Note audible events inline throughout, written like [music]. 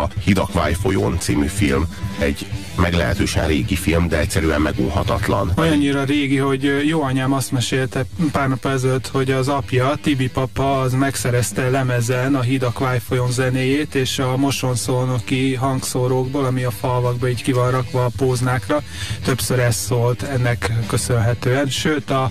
A Hidakvály folyón című film egy meglehetősen régi film, de egyszerűen megúhatatlan. Olyannyira régi, hogy jó anyám azt mesélte pár nap ezelőtt, hogy az apja, Tibi papa, az megszerezte lemezen a Hidakvály folyón zenéjét, és a mosonszónoki hangszórókból, ami a falvakba így ki van rakva a póznákra, többször ez szólt ennek köszönhetően. Sőt, a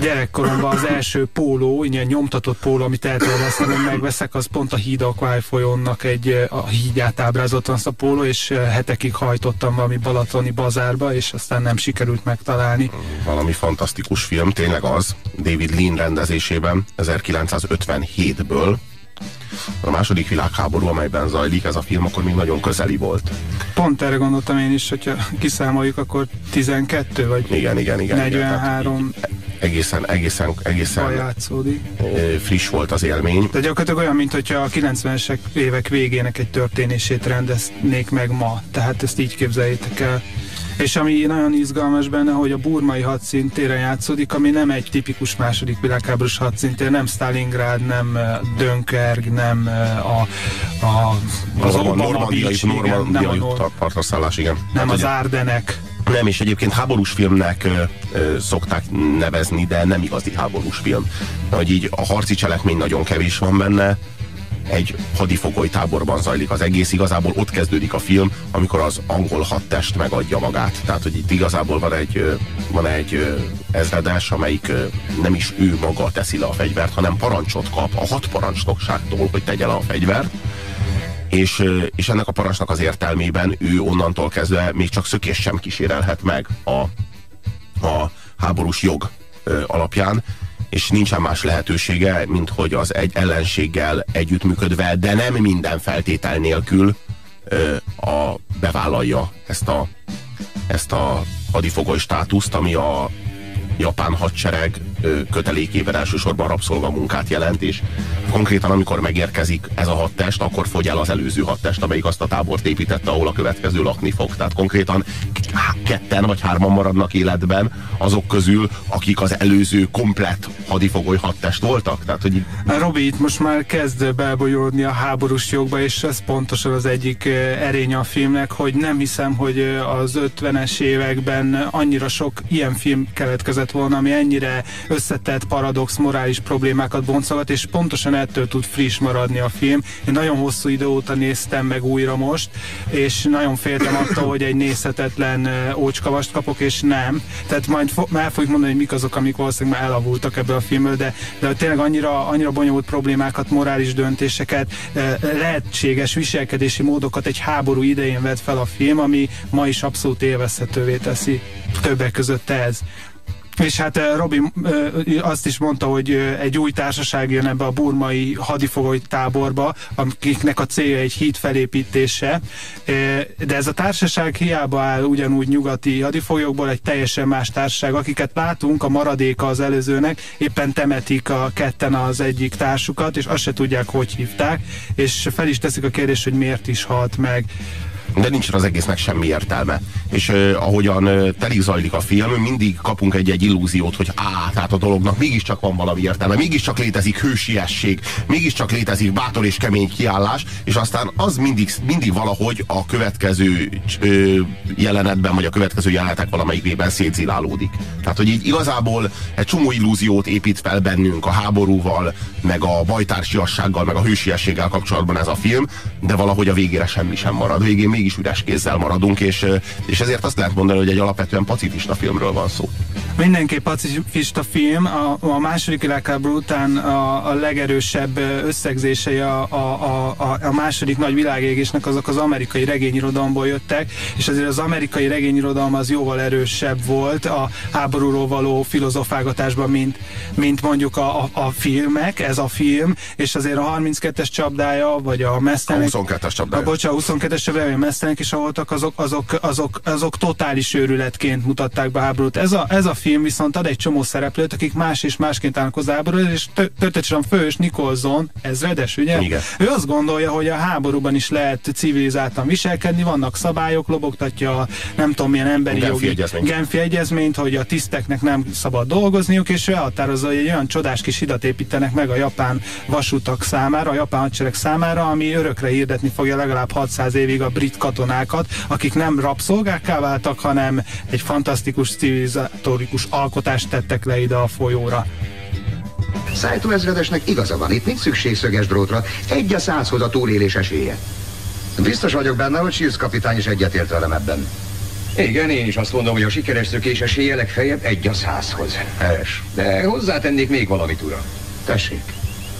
gyerekkoromban az első póló, ilyen nyomtatott póló, amit elterveztem, hogy megveszek, az pont a Hidakvály folyónnak egy a hídját ábrázoltam azt a póló, és hetekig hajtottam valami balatoni bazárba, és aztán nem sikerült megtalálni. Valami fantasztikus film, tényleg az, David Lean rendezésében 1957-ből, a második világháború, amelyben zajlik ez a film, akkor még nagyon közeli volt. Pont erre gondoltam én is, hogyha kiszámoljuk, akkor 12 vagy igen, igen, igen, 43 igen, egészen, egészen, egészen friss volt az élmény. De gyakorlatilag olyan, mint hogyha a 90-es évek végének egy történését rendeznék meg ma. Tehát ezt így képzeljétek el. És ami nagyon izgalmas benne, hogy a burmai hadszintéren játszódik, ami nem egy tipikus második világháborús hadszintér, nem Stalingrad, nem Dönkerg, nem a, a az, az normandiai, normandiai partraszállás, igen. Nem hát, az Árdenek. Nem, és egyébként háborús filmnek ö, ö, szokták nevezni, de nem igazi háborús film. Hogy így a harci cselekmény nagyon kevés van benne, egy hadifogoly táborban zajlik az egész, igazából ott kezdődik a film, amikor az angol hadtest megadja magát. Tehát, hogy itt igazából van egy, van egy ezredes, amelyik nem is ő maga teszi le a fegyvert, hanem parancsot kap a hat parancsnokságtól, hogy tegye le a fegyvert, és, és ennek a parancsnak az értelmében ő onnantól kezdve még csak szökés sem kísérelhet meg a, a háborús jog alapján, és nincsen más lehetősége, mint hogy az egy ellenséggel együttműködve, de nem minden feltétel nélkül ö, a, bevállalja ezt a, ezt a hadifogoly státuszt, ami a japán hadsereg kötelékében elsősorban rabszolgamunkát jelent, és konkrétan amikor megérkezik ez a hadtest, akkor fogy el az előző hadtest, amelyik azt a tábort építette, ahol a következő lakni fog. Tehát konkrétan ketten vagy hárman maradnak életben azok közül, akik az előző komplett hadifogoly hadtest voltak. Tehát, hogy... Robi itt most már kezd belbolyódni a háborús jogba, és ez pontosan az egyik erény a filmnek, hogy nem hiszem, hogy az 50-es években annyira sok ilyen film keletkezett volna, ami ennyire összetett paradox morális problémákat boncolgat, és pontosan ettől tud friss maradni a film. Én nagyon hosszú idő óta néztem meg újra most, és nagyon féltem attól, hogy egy nézhetetlen ócskavast kapok, és nem. Tehát majd el fogjuk mondani, hogy mik azok, amik valószínűleg már elavultak ebből a filmből, de, de tényleg annyira, annyira bonyolult problémákat, morális döntéseket, lehetséges viselkedési módokat egy háború idején vett fel a film, ami ma is abszolút élvezhetővé teszi többek között ez. És hát Robi azt is mondta, hogy egy új társaság jön ebbe a burmai hadifogoly táborba, akiknek a célja egy híd felépítése. De ez a társaság hiába áll ugyanúgy nyugati hadifoglyokból, egy teljesen más társaság. Akiket látunk, a maradéka az előzőnek, éppen temetik a ketten az egyik társukat, és azt se tudják, hogy hívták, és fel is teszik a kérdést, hogy miért is halt meg de nincs az egésznek semmi értelme. És uh, ahogyan uh, telik zajlik a film, mindig kapunk egy-egy illúziót, hogy á, tehát a dolognak mégiscsak van valami értelme, mégiscsak létezik hősiesség, mégiscsak létezik bátor és kemény kiállás, és aztán az mindig, mindig valahogy a következő uh, jelenetben, vagy a következő jelenetek valamelyikében szétzilálódik. Tehát, hogy így igazából egy csomó illúziót épít fel bennünk a háborúval, meg a bajtársiassággal, meg a hősiességgel kapcsolatban ez a film, de valahogy a végére semmi sem marad. Végén még mégis üres kézzel maradunk, és, és ezért azt lehet mondani, hogy egy alapvetően pacifista filmről van szó. Mindenképp pacifista film. A, a második világháború után a, a legerősebb összegzései a, a, a, a második nagy világégésnek azok az amerikai regényirodalomból jöttek, és azért az amerikai regényirodalom az jóval erősebb volt a háborúról való filozofálgatásban, mint, mint mondjuk a, a, a filmek, ez a film, és azért a 32-es csapdája, vagy a Mesztenek... A 22-es csapdája. A, bocsánat, a 22-es csapdája, a mesztelenek is voltak, azok, azok, azok, azok totális őrületként mutatták be a háborút. Ez a, ez a film viszont ad egy csomó szereplőt, akik más és másként állnak az háborúhoz, és történetesen fős Nicholson, ezredes, ugye? Igen. Ő azt gondolja, hogy a háborúban is lehet civilizáltan viselkedni, vannak szabályok, lobogtatja nem tudom milyen emberi Genfi jogi egyezményt. Genfi egyezményt, hogy a tiszteknek nem szabad dolgozniuk, és ő elhatározza, hogy egy olyan csodás kis hidat építenek meg a japán vasutak számára, a japán hadsereg számára, ami örökre hirdetni fogja legalább 600 évig a brit katonákat, akik nem rabszolgákká váltak, hanem egy fantasztikus civilizatórikus alkotást tettek le ide a folyóra. Szájtó ezredesnek igaza van, itt nincs szükség szöges drótra, egy a százhoz a túlélés esélye. Biztos vagyok benne, hogy Shields kapitány is egyetért velem ebben. Igen, én is azt mondom, hogy a sikeres szökés esélye legfeljebb egy a százhoz. Helyes. De hozzátennék még valamit, uram. Tessék.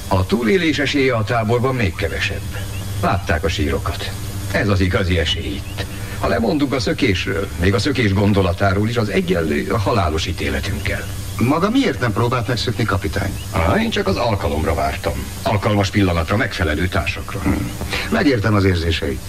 A túlélés esélye a táborban még kevesebb. Látták a sírokat. Ez az igazi esély itt. Ha lemondunk a szökésről, még a szökés gondolatáról is, az egyenlő a halálos ítéletünkkel. Maga miért nem próbált megszökni kapitány? Ah, én csak az alkalomra vártam. Alkalmas pillanatra, megfelelő társakra. Hmm. Megértem az érzéseit.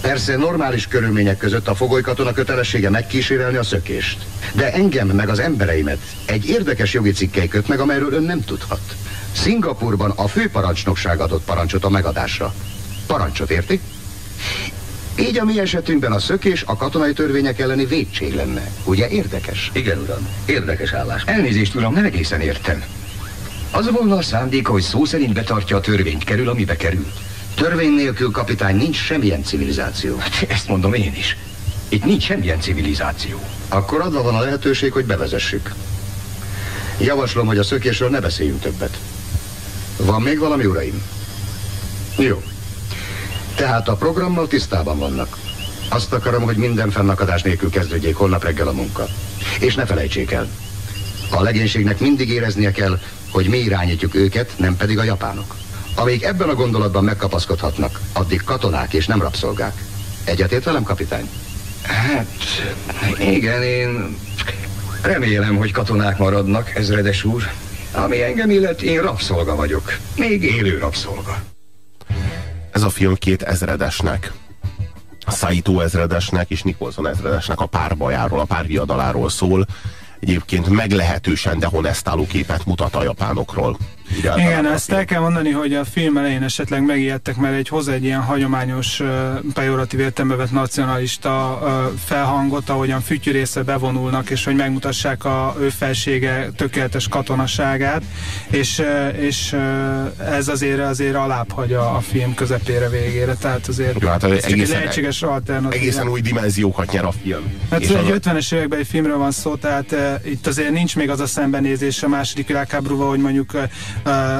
Persze normális körülmények között a fogolykatona kötelessége megkísérelni a szökést. De engem meg az embereimet egy érdekes jogi cikkely köt meg, amelyről ön nem tudhat. Szingapurban a főparancsnokság adott parancsot a megadásra. Parancsot érti? Így a mi esetünkben a szökés a katonai törvények elleni védség lenne. Ugye érdekes? Igen, uram. Érdekes állás. Elnézést, uram, nem egészen értem. Az volna a szándéka, hogy szó szerint betartja a törvényt, kerül, amibe kerül. Törvény nélkül, kapitány, nincs semmilyen civilizáció. Hát ezt mondom én is. Itt nincs semmilyen civilizáció. Akkor adva van a lehetőség, hogy bevezessük. Javaslom, hogy a szökésről ne beszéljünk többet. Van még valami, uraim? Jó. Tehát a programmal tisztában vannak. Azt akarom, hogy minden fennakadás nélkül kezdődjék holnap reggel a munka. És ne felejtsék el. A legénységnek mindig éreznie kell, hogy mi irányítjuk őket, nem pedig a japánok. Amíg ebben a gondolatban megkapaszkodhatnak, addig katonák és nem rabszolgák. Egyetért velem, kapitány? Hát, igen, én remélem, hogy katonák maradnak, ezredes úr. Ami engem illet, én rabszolga vagyok. Még élő rabszolga. Ez a film két ezredesnek, Saito ezredesnek és Nicholson ezredesnek a párbajáról, a párviadaláról szól. Egyébként meglehetősen dehonestáló képet mutat a japánokról. Igen, ezt el kell mondani, hogy a film elején esetleg megijedtek, mert egy hoz egy ilyen hagyományos pejoratív értelme vett nacionalista felhangot, ahogyan fütyűrészre bevonulnak, és hogy megmutassák a ő felsége tökéletes katonaságát, és, és ez azért azért alább hagy a, a film közepére végére, tehát azért Jó, hát ez egészen, egy lehetséges alternatív. Egészen új dimenziókat nyer a film. Hát és egy az... 50-es években egy filmről van szó, tehát uh, itt azért nincs még az a szembenézés a második világháborúval, hogy mondjuk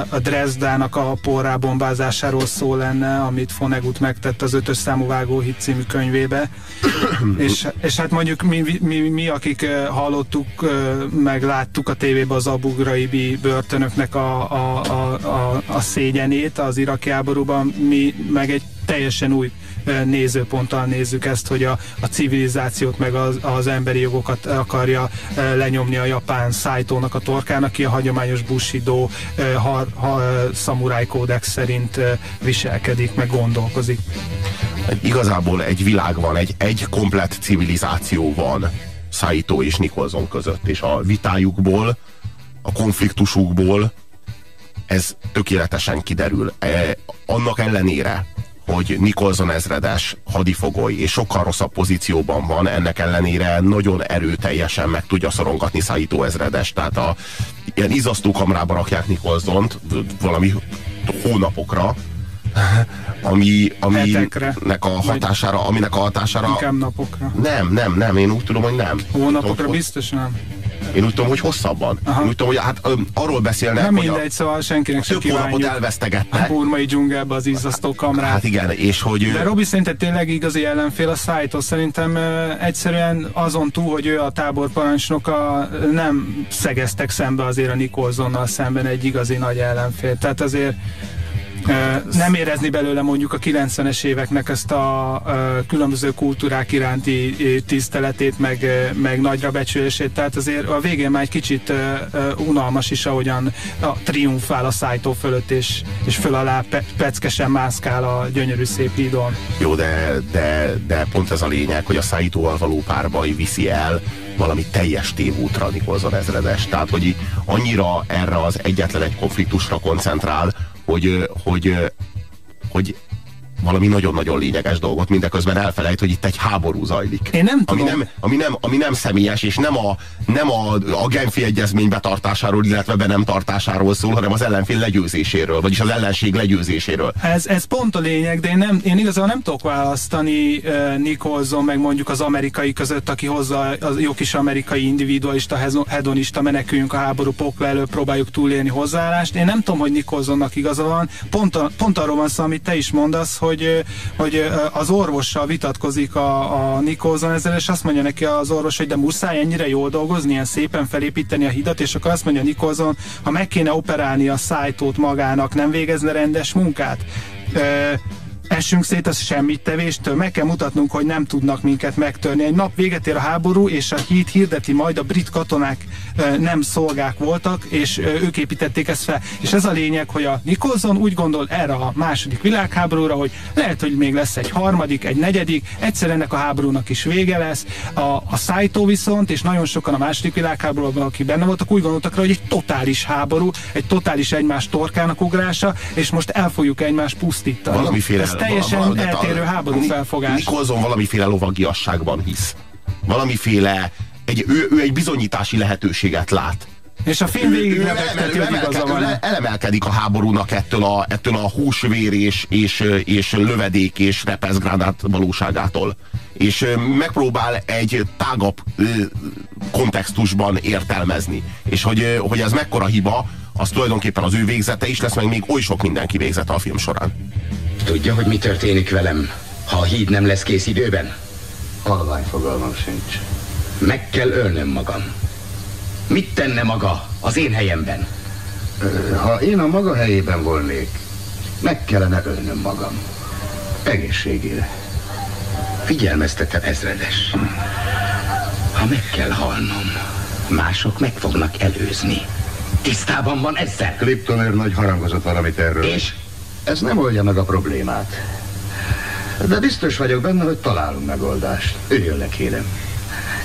a Dresdának a porrá bombázásáról szó lenne, amit Fonegut megtett az ötös számú vágóhit című könyvébe. és, és hát mondjuk mi, mi, mi akik hallottuk, meg láttuk a tévébe az Abu Ghraib börtönöknek a, a, a, a, a szégyenét az iraki háborúban, mi meg egy teljesen új nézőponttal nézzük ezt, hogy a, a civilizációt meg az, az emberi jogokat akarja lenyomni a japán szájtónak a torkán, aki a hagyományos Bushido ha, ha, szamuráj kódex szerint viselkedik, meg gondolkozik. Igazából egy világ van, egy, egy komplett civilizáció van Saito és Nicholson között, és a vitájukból, a konfliktusukból ez tökéletesen kiderül. E, annak ellenére, hogy Nicholson ezredes hadifogoly és sokkal rosszabb pozícióban van, ennek ellenére nagyon erőteljesen meg tudja szorongatni Saito ezredes, tehát a ilyen izasztó kamrába rakják Nicholsont valami hónapokra, ami, aminek a hatására, aminek a hatására... Inkább napokra. Nem, nem, nem, én úgy tudom, hogy nem. Hónapokra tudom, biztos nem. Én úgy tudom, hogy hosszabban. Aha. Én úgy tudom, hogy hát öm, arról beszélnek, nem hogy mindegy, a, szóval senkinek sem kívánjuk elvesztegettek. a burmai dzsungelbe az izzasztó kamrát. Hát igen, és hogy... De Robi szerinted tényleg igazi ellenfél a Saito. Szerintem ö, egyszerűen azon túl, hogy ő a táborparancsnoka, nem szegeztek szembe azért a Nikolsonnal szemben egy igazi nagy ellenfél. Tehát azért nem érezni belőle mondjuk a 90-es éveknek ezt a különböző kultúrák iránti tiszteletét, meg, meg nagyra becsülését, tehát azért a végén már egy kicsit unalmas is, ahogyan a triumfál a szájtó fölött, és, és föl alá pe, peckesen mászkál a gyönyörű szép hídon. Jó, de, de, de pont ez a lényeg, hogy a szájtóval való párbaj viszi el valami teljes tévútra Nikolson ezredes. Tehát, hogy annyira erre az egyetlen egy konfliktusra koncentrál, hogy, hogy, hogy valami nagyon-nagyon lényeges dolgot, mindeközben elfelejt, hogy itt egy háború zajlik. Én nem ami tudom. Nem, ami, nem, ami nem személyes, és nem a, nem a, a Genfi egyezmény betartásáról, illetve be nem tartásáról szól, hanem az ellenfél legyőzéséről, vagyis az ellenség legyőzéséről. Ez, ez pont a lényeg, de én, nem, én igazából nem tudok választani uh, Nicholson, meg mondjuk az amerikai között, aki hozza az jó kis amerikai individualista, hedonista meneküljünk a háború pokla elő, próbáljuk túlélni hozzáállást. Én nem tudom, hogy Nicholsonnak igaza van. Pont, a, pont arról van szó, amit te is mondasz, hogy hogy, hogy az orvossal vitatkozik a, a Nikolson ezzel, és azt mondja neki az orvos, hogy de muszáj ennyire jól dolgozni, ilyen szépen felépíteni a hidat, és akkor azt mondja Nikolson, ha meg kéne operálni a szájtót magának, nem végezne rendes munkát essünk szét az semmit tevéstől, meg kell mutatnunk, hogy nem tudnak minket megtörni. Egy nap véget ér a háború, és a híd hirdeti majd, a brit katonák nem szolgák voltak, és ők építették ezt fel. És ez a lényeg, hogy a Nicholson úgy gondol erre a második világháborúra, hogy lehet, hogy még lesz egy harmadik, egy negyedik, egyszer ennek a háborúnak is vége lesz. A, a Saito viszont, és nagyon sokan a második világháborúban, akik benne voltak, úgy gondoltak rá, hogy egy totális háború, egy totális egymás torkának ugrása, és most el fogjuk egymást pusztítani. Valamiféle teljesen val, eltérő háború felfogás. Nikolson valamiféle lovagiasságban hisz. Valamiféle, egy, ő, ő egy bizonyítási lehetőséget lát. És a film végig igaza van. Elemelkedik a háborúnak ettől a, ettől a húsvér és, és, és lövedék és repeszgránát valóságától. És megpróbál egy tágabb kontextusban értelmezni. És hogy, hogy ez mekkora hiba, az tulajdonképpen az ő végzete is lesz, meg még oly sok mindenki végzete a film során. Tudja, hogy mi történik velem, ha a híd nem lesz kész időben? Halvány fogalmam sincs. Meg kell ölnöm magam. Mit tenne maga az én helyemben? Ha én a maga helyében volnék, meg kellene ölnöm magam. Egészségére. Figyelmeztetem, ezredes. Ha meg kell halnom, mások meg fognak előzni. Tisztában van ezzel? Cliptoner nagy harangozott valamit erről. És? Ez nem oldja meg a problémát. De biztos vagyok benne, hogy találunk megoldást. Üljön le, kérem.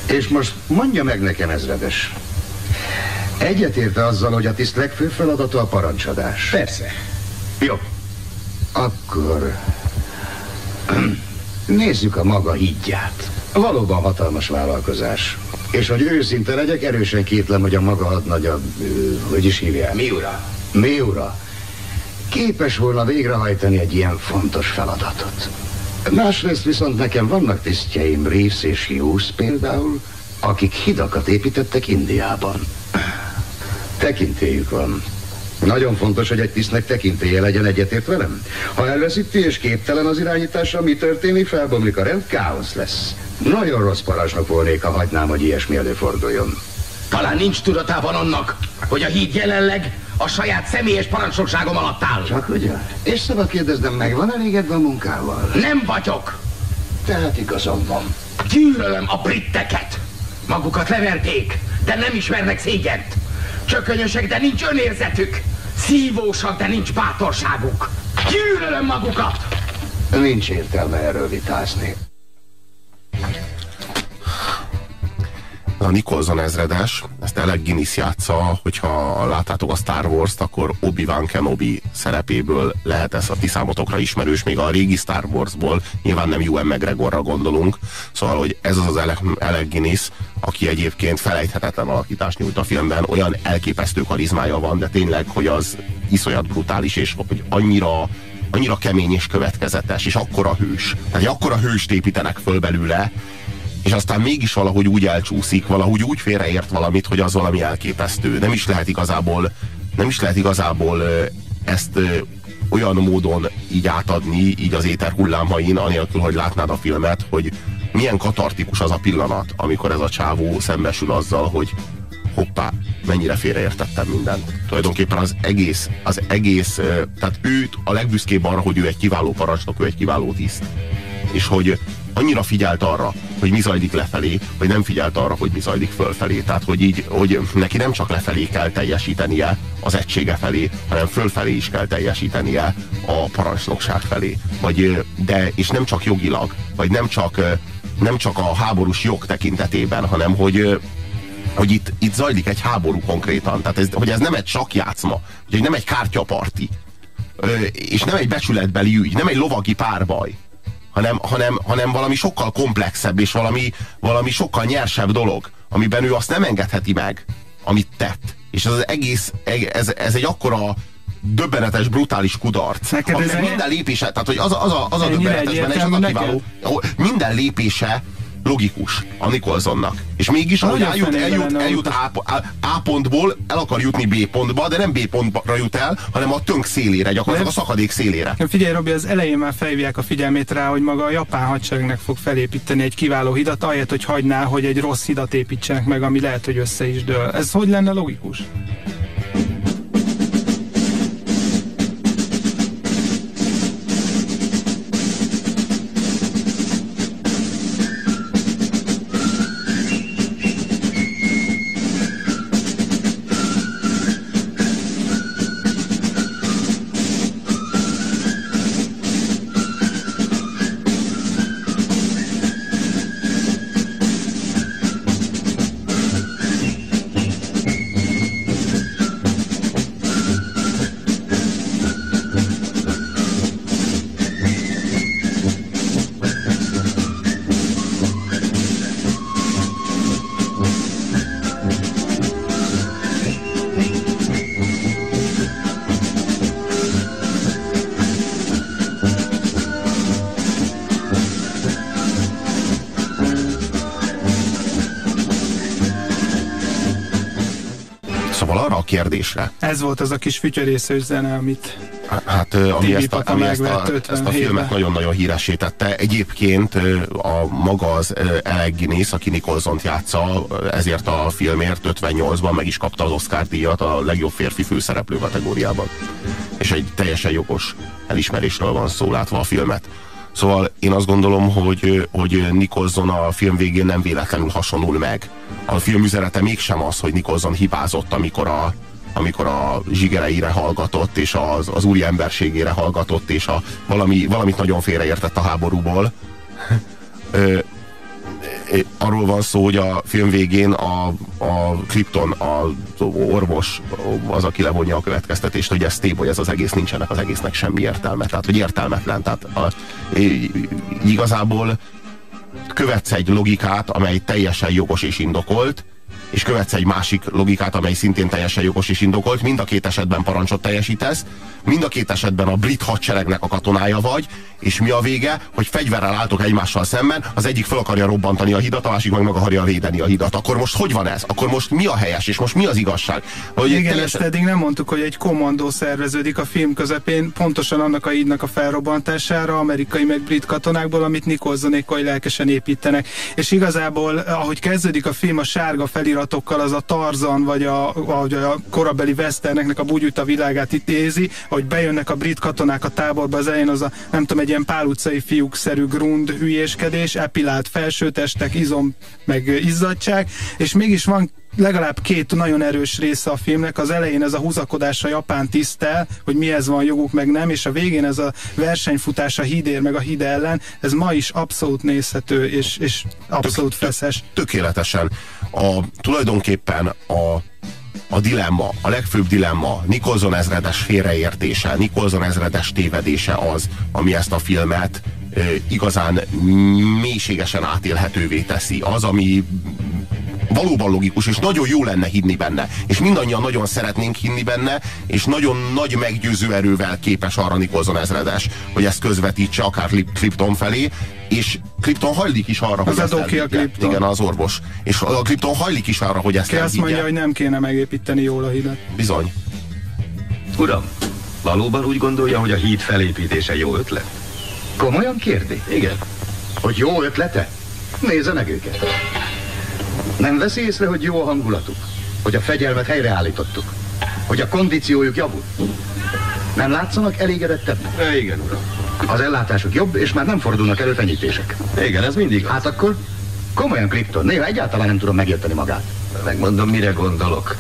És most mondja meg nekem, ezredes. Egyetérte azzal, hogy a tiszt legfőbb feladata a parancsadás. Persze. Jó. Akkor [clears throat] nézzük a maga hídját. Valóban hatalmas vállalkozás. És hogy őszinte legyek, erősen kétlem, hogy a maga hadnagya, hogy is hívják? Miura. Miura képes volna végrehajtani egy ilyen fontos feladatot. Másrészt viszont nekem vannak tisztjeim, Reeves és Hughes például, akik hidakat építettek Indiában. Tekintélyük van. Nagyon fontos, hogy egy tisztnek tekintélye legyen egyetért velem. Ha elveszíti és képtelen az irányításra, mi történik? Felbomlik a rend, káosz lesz. Nagyon rossz parancsnok volnék, ha hagynám, hogy ilyesmi előforduljon. Talán nincs tudatában annak, hogy a híd jelenleg a saját személyes parancsnokságom alatt áll. Csak ugye? És szabad kérdeznem, meg van elégedve a munkával? Nem vagyok. Tehát igazam van. Gyűlölöm a britteket. Magukat leverték, de nem ismernek szégyent. Csökönyösek, de nincs önérzetük. Szívósak, de nincs bátorságuk. Gyűlölöm magukat. Nincs értelme erről vitázni. A Nicholson ezredes, ezt Alec Guinness játsza, hogyha láttátok a Star Wars-t, akkor Obi-Wan Kenobi szerepéből lehet ez a ti számotokra ismerős, még a régi Star Wars-ból, nyilván nem Ewan McGregorra gondolunk, szóval, hogy ez az az Alec, Guinness, aki egyébként felejthetetlen alakítást nyújt a filmben, olyan elképesztő karizmája van, de tényleg, hogy az iszonyat brutális, és hogy annyira annyira kemény és következetes, és akkora hős. Tehát akkora hőst építenek föl belőle, és aztán mégis valahogy úgy elcsúszik, valahogy úgy félreért valamit, hogy az valami elképesztő. Nem is lehet igazából, nem is lehet igazából ezt olyan módon így átadni, így az éter hullámain, anélkül, hogy látnád a filmet, hogy milyen katartikus az a pillanat, amikor ez a csávó szembesül azzal, hogy hoppá, mennyire félreértettem mindent. Tulajdonképpen az egész, az egész, tehát őt a legbüszkébb arra, hogy ő egy kiváló parancsnok, ő egy kiváló tiszt. És hogy annyira figyelt arra, hogy mi zajlik lefelé, hogy nem figyelt arra, hogy mi zajlik fölfelé. Tehát, hogy így, hogy neki nem csak lefelé kell teljesítenie az egysége felé, hanem fölfelé is kell teljesítenie a parancsnokság felé. Vagy, de, és nem csak jogilag, vagy nem csak, nem csak a háborús jog tekintetében, hanem hogy, hogy itt, itt zajlik egy háború konkrétan. Tehát ez, hogy ez nem egy sakjátszma, hogy nem egy kártyaparti, és nem egy becsületbeli ügy, nem egy lovagi párbaj, hanem, hanem, hanem valami sokkal komplexebb, és valami, valami sokkal nyersebb dolog, amiben ő azt nem engedheti meg, amit tett. És ez az egész, ez, ez egy akkora döbbenetes, brutális kudarc. Neked ez minden lépése, tehát hogy az a, az a, az a döbbenetesben, és az a kiváló, minden lépése logikus a Nicholsonnak. És mégis, ahogy eljut, eljut, eljut a, a, pontból, el akar jutni B pontba, de nem B pontra jut el, hanem a tönk szélére, gyakorlatilag a szakadék szélére. Figyelj, Robi, az elején már felhívják a figyelmét rá, hogy maga a japán hadseregnek fog felépíteni egy kiváló hidat, ahelyett, hogy hagyná, hogy egy rossz hidat építsenek meg, ami lehet, hogy össze is dől. Ez hogy lenne logikus? Kérdésre. Ez volt az a kis fütyörészős zene, amit Hát, ami, ezt a, ami ezt, a, ezt a filmet nagyon-nagyon híresítette. Egyébként a maga az Alec Guinness, aki nicholson játsza, ezért a filmért 58-ban meg is kapta az Oscar díjat a legjobb férfi főszereplő kategóriában. És egy teljesen jogos elismerésről van szó, látva a filmet. Szóval én azt gondolom, hogy, hogy Nicholson a film végén nem véletlenül hasonul meg. A film üzenete mégsem az, hogy Nicholson hibázott, amikor a, amikor a zsigereire hallgatott, és az, az úri emberségére hallgatott, és a, valami, valamit nagyon félreértett a háborúból. [laughs] arról van szó, hogy a film végén a, a Krypton, az orvos, az, aki levonja a következtetést, hogy ez téboly, ez az egész, nincsenek az egésznek semmi értelme. Tehát, hogy értelmetlen. Tehát a, igazából követsz egy logikát, amely teljesen jogos és indokolt, és követsz egy másik logikát, amely szintén teljesen jogos és indokolt, mind a két esetben parancsot teljesítesz, mind a két esetben a brit hadseregnek a katonája vagy, és mi a vége, hogy fegyverrel álltok egymással szemben, az egyik fel akarja robbantani a hidat, a másik meg meg akarja védeni a hidat. Akkor most hogy van ez? Akkor most mi a helyes, és most mi az igazság? Hogy Igen, teljesen... ezt eddig nem mondtuk, hogy egy kommandó szerveződik a film közepén, pontosan annak a hídnak a felrobbantására, amerikai meg brit katonákból, amit Nikolzonékai lelkesen építenek. És igazából, ahogy kezdődik a film a sárga feliratokkal, az a Tarzan, vagy a, vagy a korabeli westerneknek a bugyuta világát idézi, hogy bejönnek a brit katonák a táborba, az elején az a, nem tudom, egy ilyen pál utcai fiúkszerű grund hülyéskedés, epilált felsőtestek, izom, meg izzadság, és mégis van legalább két nagyon erős része a filmnek. Az elején ez a húzakodás a japán tisztel, hogy mihez van joguk, meg nem, és a végén ez a versenyfutás a hídér, meg a híd ellen, ez ma is abszolút nézhető, és, és abszolút tök, feszes. Tökéletesen. A, tulajdonképpen a a dilemma, a legfőbb dilemma, Nikolson ezredes félreértése, Nikolson ezredes tévedése az, ami ezt a filmet e, igazán mélységesen átélhetővé teszi. Az, ami valóban logikus, és nagyon jó lenne hinni benne. És mindannyian nagyon szeretnénk hinni benne, és nagyon nagy meggyőző erővel képes arra Nikolson ezredes, hogy ezt közvetítse akár Clipton felé, és Clipton hajlik is arra, az hogy ezt a Clipton. Igen, az orvos. És a Clipton hajlik is arra, hogy ezt Ki azt mondja, hogy nem kéne megépíteni jól a hidat. Bizony. Uram, valóban úgy gondolja, hogy a híd felépítése jó ötlet? Komolyan kérdi? Igen. Hogy jó ötlete? Nézze meg őket. Nem veszi észre, hogy jó a hangulatuk? hogy a fegyelmet helyreállítottuk, hogy a kondíciójuk javul. Nem látszanak elégedettebb? E, igen, uram. Az ellátásuk jobb, és már nem fordulnak elő fenyítések. Igen, ez mindig Hát akkor komolyan Clipton, néha egyáltalán nem tudom megérteni magát. Megmondom, mire gondolok.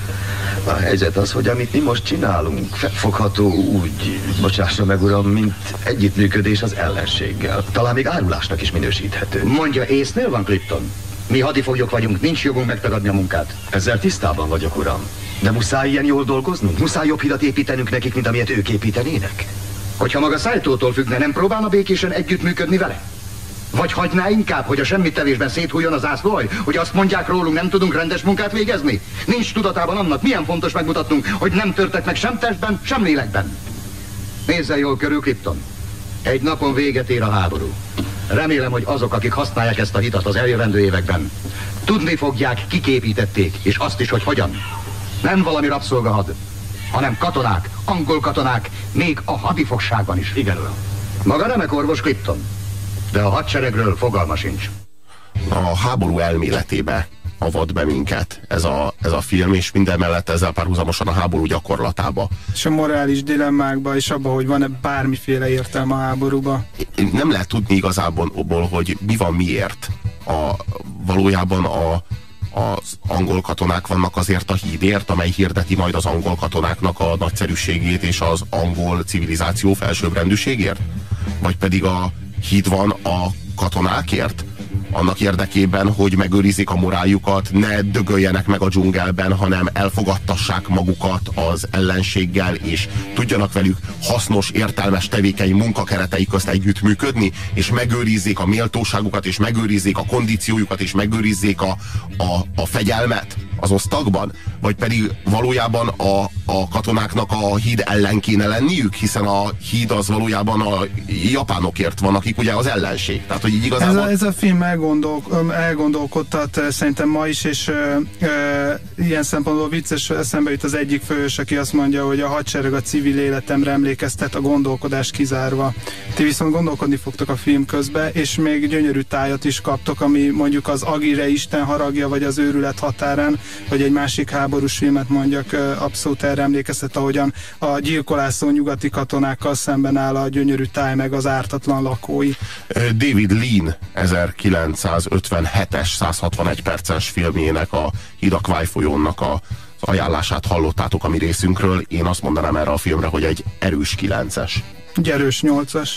A helyzet az, hogy amit mi most csinálunk, fogható úgy, bocsássa meg uram, mint együttműködés az ellenséggel. Talán még árulásnak is minősíthető. Mondja, észnél van Clipton? Mi hadifoglyok vagyunk, nincs jogunk megtagadni a munkát. Ezzel tisztában vagyok, uram. De muszáj ilyen jól dolgoznunk? Muszáj jobb hidat építenünk nekik, mint amilyet ők építenének? Hogyha maga Szájtótól függne, nem próbálna békésen együttműködni vele? Vagy hagyná inkább, hogy a semmit tevésben széthújjon az ászlóaj? Hogy azt mondják rólunk, nem tudunk rendes munkát végezni? Nincs tudatában annak, milyen fontos megmutatnunk, hogy nem törtek meg sem testben, sem lélekben. Nézze jól körül, Clipton. Egy napon véget ér a háború. Remélem, hogy azok, akik használják ezt a hitat az eljövendő években, tudni fogják, kiképítették, és azt is, hogy hogyan. Nem valami rabszolgahad, hanem katonák, angol katonák, még a hadifogságban is. Igen, uram. Maga remek orvos Clipton, de a hadseregről fogalma sincs. A háború elméletébe avat be minket ez a, ez a film, és minden mellett ezzel párhuzamosan a háború gyakorlatába. És a morális dilemmákba, és abba, hogy van-e bármiféle értelme a háborúba. Nem lehet tudni igazából, hogy mi van miért. A, valójában a, az angol katonák vannak azért a hídért, amely hirdeti majd az angol katonáknak a nagyszerűségét és az angol civilizáció felsőbbrendűségért? Vagy pedig a híd van a katonákért? Annak érdekében, hogy megőrizik a moráljukat, ne dögöljenek meg a dzsungelben, hanem elfogadtassák magukat az ellenséggel, és tudjanak velük hasznos, értelmes, tevékeny munkakeretei közt együttműködni, és megőrizzék a méltóságukat, és megőrizzék a kondíciójukat, és megőrizzék a, a, a fegyelmet az osztagban? Vagy pedig valójában a, a katonáknak a híd ellen kéne lenniük, hiszen a híd az valójában a japánokért van, akik ugye az ellenség. Tehát, hogy így igazából... Ez a, ez a film elgondol, elgondolkodtat szerintem ma is, és ö, ö, ilyen szempontból vicces eszembe jut az egyik fős, aki azt mondja, hogy a hadsereg a civil életemre emlékeztet, a gondolkodás kizárva. Ti viszont gondolkodni fogtok a film közben, és még gyönyörű tájat is kaptok, ami mondjuk az Agire Isten haragja, vagy az őrület határán, hogy egy másik háborús filmet mondjak, abszolút erre emlékeztet, ahogyan a gyilkolászó nyugati katonákkal szemben áll a gyönyörű táj meg az ártatlan lakói. David Lean 1957-es 161 perces filmjének a Hidak folyónak a ajánlását hallottátok a mi részünkről. Én azt mondanám erre a filmre, hogy egy erős 9-es. Egy erős 8-as.